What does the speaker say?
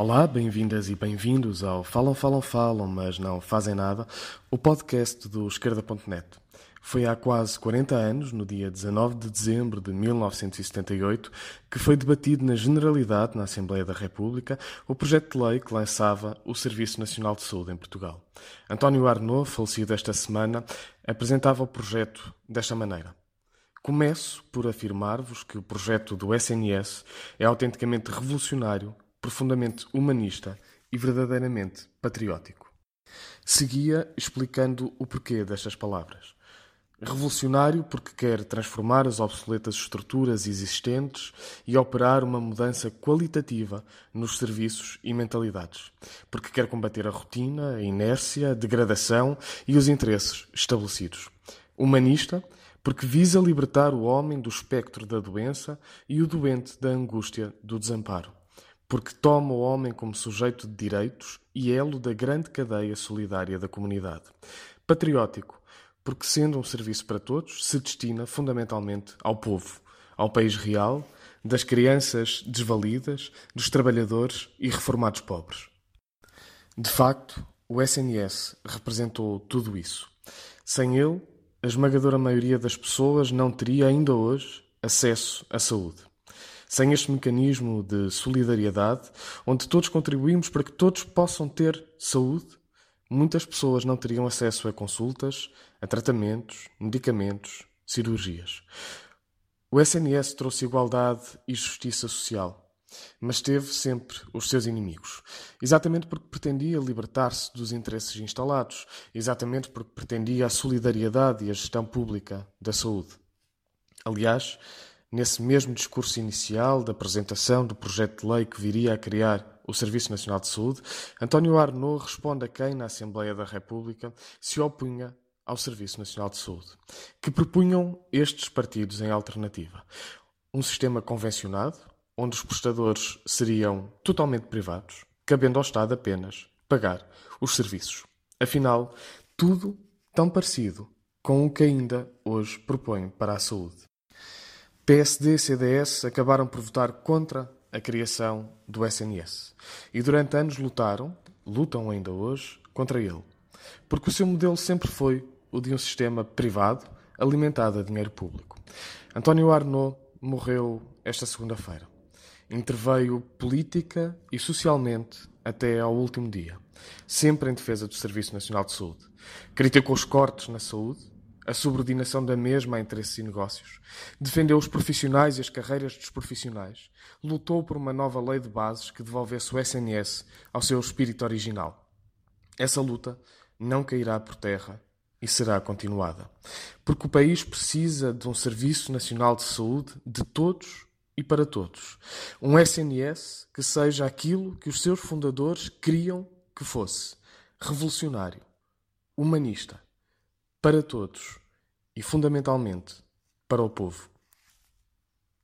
Olá, bem-vindas e bem-vindos ao Falam, Falam, Falam, mas não fazem nada, o podcast do Esquerda.net. Foi há quase 40 anos, no dia 19 de dezembro de 1978, que foi debatido na Generalidade, na Assembleia da República, o projeto de lei que lançava o Serviço Nacional de Saúde em Portugal. António Arnaud, falecido esta semana, apresentava o projeto desta maneira. Começo por afirmar-vos que o projeto do SNS é autenticamente revolucionário, profundamente humanista e verdadeiramente patriótico. Seguia explicando o porquê destas palavras. Revolucionário porque quer transformar as obsoletas estruturas existentes e operar uma mudança qualitativa nos serviços e mentalidades. Porque quer combater a rotina, a inércia, a degradação e os interesses estabelecidos. Humanista porque visa libertar o homem do espectro da doença e o doente da angústia do desamparo. Porque toma o homem como sujeito de direitos e elo da grande cadeia solidária da comunidade. Patriótico porque, sendo um serviço para todos, se destina fundamentalmente ao povo, ao país real, das crianças desvalidas, dos trabalhadores e reformados pobres. De facto, o SNS representou tudo isso. Sem ele, a esmagadora maioria das pessoas não teria ainda hoje acesso à saúde. Sem este mecanismo de solidariedade, onde todos contribuímos para que todos possam ter saúde, muitas pessoas não teriam acesso a consultas, a tratamentos, medicamentos, cirurgias. O SNS trouxe igualdade e justiça social, mas teve sempre os seus inimigos. Exatamente porque pretendia libertar-se dos interesses instalados, exatamente porque pretendia a solidariedade e a gestão pública da saúde. Aliás, nesse mesmo discurso inicial da apresentação do projeto de lei que viria a criar o Serviço Nacional de Saúde, António Arnaud responde a quem, na Assembleia da República, se opunha ao Serviço Nacional de Saúde, que propunham estes partidos em alternativa. Um sistema convencionado, onde os prestadores seriam totalmente privados, cabendo ao Estado apenas pagar os serviços. Afinal, tudo tão parecido com o que ainda hoje propõe para a saúde. PSD e CDS acabaram por votar contra a criação do SNS. E durante anos lutaram, lutam ainda hoje, contra ele. Porque o seu modelo sempre foi o de um sistema privado alimentado a dinheiro público. António Arnaud morreu esta segunda-feira. Interveio política e socialmente até ao último dia, sempre em defesa do Serviço Nacional de Saúde. Criticou os cortes na saúde, a subordinação da mesma a interesses e negócios, defendeu os profissionais e as carreiras dos profissionais, lutou por uma nova lei de bases que devolvesse o SNS ao seu espírito original. Essa luta não cairá por terra e será continuada. Porque o país precisa de um Serviço Nacional de Saúde de todos e para todos. Um SNS que seja aquilo que os seus fundadores queriam que fosse: revolucionário, humanista para todos e, fundamentalmente, para o povo.